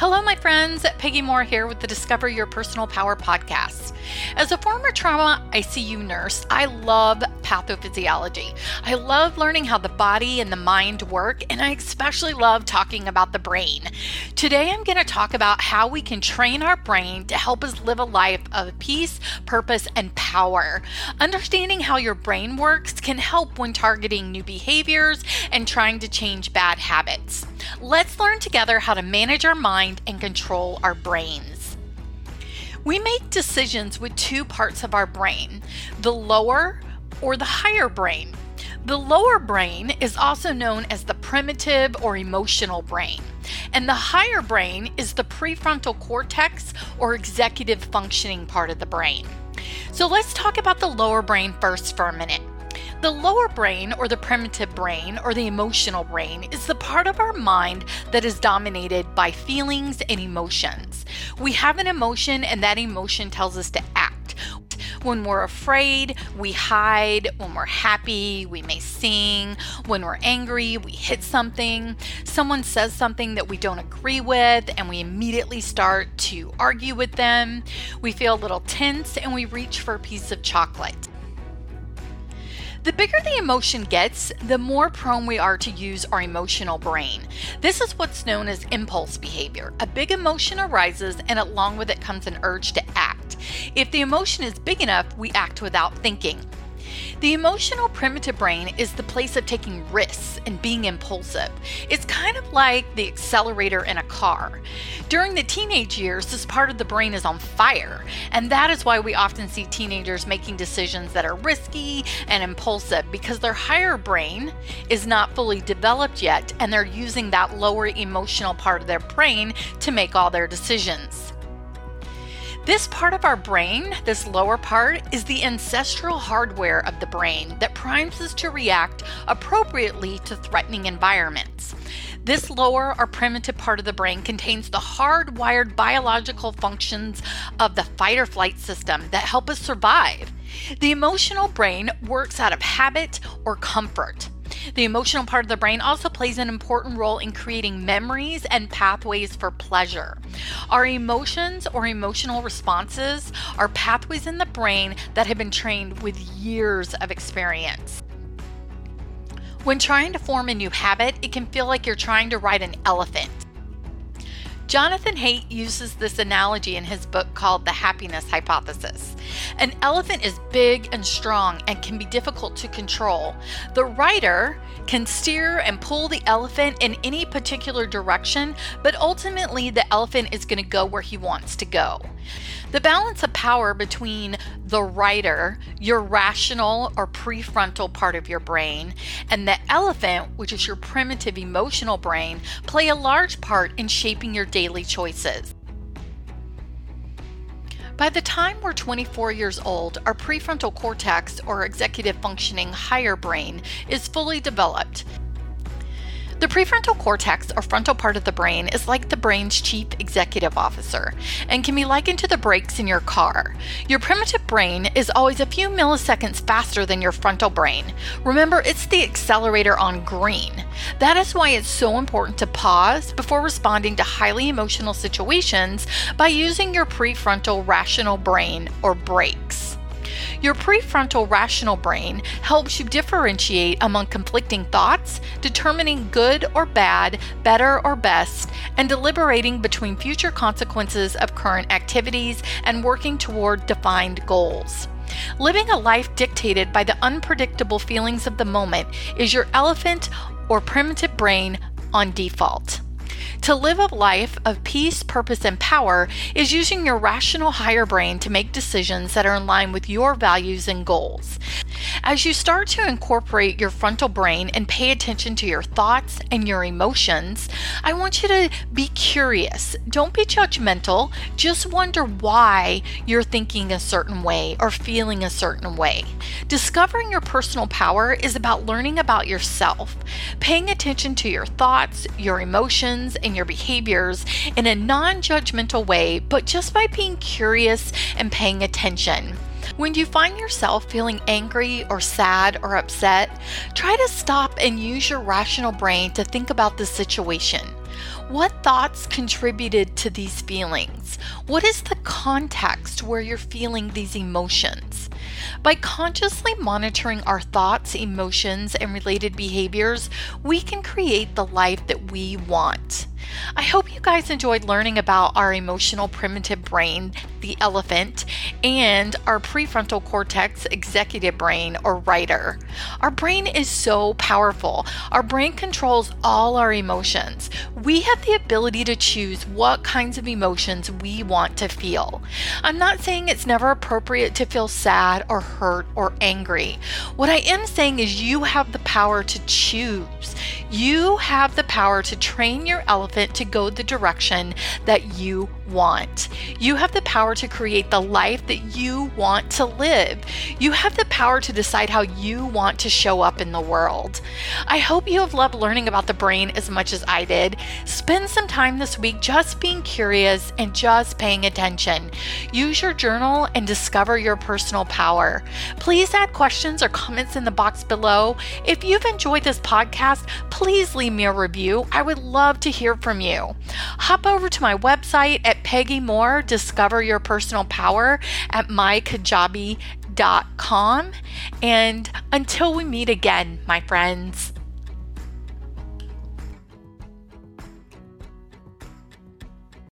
Hello, my friends. Peggy Moore here with the Discover Your Personal Power podcast. As a former trauma ICU nurse, I love pathophysiology. I love learning how the body and the mind work, and I especially love talking about the brain. Today, I'm going to talk about how we can train our brain to help us live a life of peace, purpose, and power. Understanding how your brain works can help when targeting new behaviors and trying to change bad habits. Let's learn together how to manage our mind and control our brains. We make decisions with two parts of our brain the lower or the higher brain. The lower brain is also known as the primitive or emotional brain, and the higher brain is the prefrontal cortex or executive functioning part of the brain. So let's talk about the lower brain first for a minute. The lower brain, or the primitive brain, or the emotional brain, is the part of our mind that is dominated by feelings and emotions. We have an emotion, and that emotion tells us to act. When we're afraid, we hide. When we're happy, we may sing. When we're angry, we hit something. Someone says something that we don't agree with, and we immediately start to argue with them. We feel a little tense and we reach for a piece of chocolate. The bigger the emotion gets, the more prone we are to use our emotional brain. This is what's known as impulse behavior. A big emotion arises, and along with it comes an urge to act. If the emotion is big enough, we act without thinking. The emotional primitive brain is the place of taking risks and being impulsive. It's kind of like the accelerator in a car. During the teenage years, this part of the brain is on fire, and that is why we often see teenagers making decisions that are risky and impulsive because their higher brain is not fully developed yet and they're using that lower emotional part of their brain to make all their decisions. This part of our brain, this lower part, is the ancestral hardware of the brain that primes us to react appropriately to threatening environments. This lower or primitive part of the brain contains the hardwired biological functions of the fight or flight system that help us survive. The emotional brain works out of habit or comfort. The emotional part of the brain also plays an important role in creating memories and pathways for pleasure. Our emotions or emotional responses are pathways in the brain that have been trained with years of experience. When trying to form a new habit, it can feel like you're trying to ride an elephant. Jonathan Haidt uses this analogy in his book called The Happiness Hypothesis. An elephant is big and strong and can be difficult to control. The rider can steer and pull the elephant in any particular direction, but ultimately the elephant is going to go where he wants to go. The balance of power between the rider, your rational or prefrontal part of your brain, and the elephant, which is your primitive emotional brain, play a large part in shaping your daily choices. By the time we're 24 years old, our prefrontal cortex or executive functioning higher brain is fully developed. The prefrontal cortex, or frontal part of the brain, is like the brain's chief executive officer and can be likened to the brakes in your car. Your primitive brain is always a few milliseconds faster than your frontal brain. Remember, it's the accelerator on green. That is why it's so important to pause before responding to highly emotional situations by using your prefrontal rational brain or brakes. Your prefrontal rational brain helps you differentiate among conflicting thoughts, determining good or bad, better or best, and deliberating between future consequences of current activities and working toward defined goals. Living a life dictated by the unpredictable feelings of the moment is your elephant or primitive brain on default. To live a life of peace, purpose, and power is using your rational higher brain to make decisions that are in line with your values and goals. As you start to incorporate your frontal brain and pay attention to your thoughts and your emotions, I want you to be curious. Don't be judgmental. Just wonder why you're thinking a certain way or feeling a certain way. Discovering your personal power is about learning about yourself, paying attention to your thoughts, your emotions, and your behaviors in a non judgmental way, but just by being curious and paying attention. When you find yourself feeling angry or sad or upset, try to stop and use your rational brain to think about the situation. What thoughts contributed to these feelings? What is the context where you're feeling these emotions? By consciously monitoring our thoughts, emotions, and related behaviors, we can create the life that we want. I hope you guys enjoyed learning about our emotional primitive brain, the elephant, and our prefrontal cortex executive brain or rider. Our brain is so powerful. Our brain controls all our emotions. We have the ability to choose what kinds of emotions we want to feel. I'm not saying it's never appropriate to feel sad or hurt or angry. What I am saying is you have the power to choose. You have the power to train your elephant to go the direction that you want. You have the power to create the life that you want to live. You have the power to decide how you want to show up in the world. I hope you have loved learning about the brain as much as I did. Spend some time this week just being curious and just paying attention. Use your journal and discover your personal power. Please add questions or comments in the box below. If you've enjoyed this podcast, please leave me a review. I would love to hear from you. Hop over to my website Peggy Moore, Discover Your Personal Power at mykajabi.com. And until we meet again, my friends.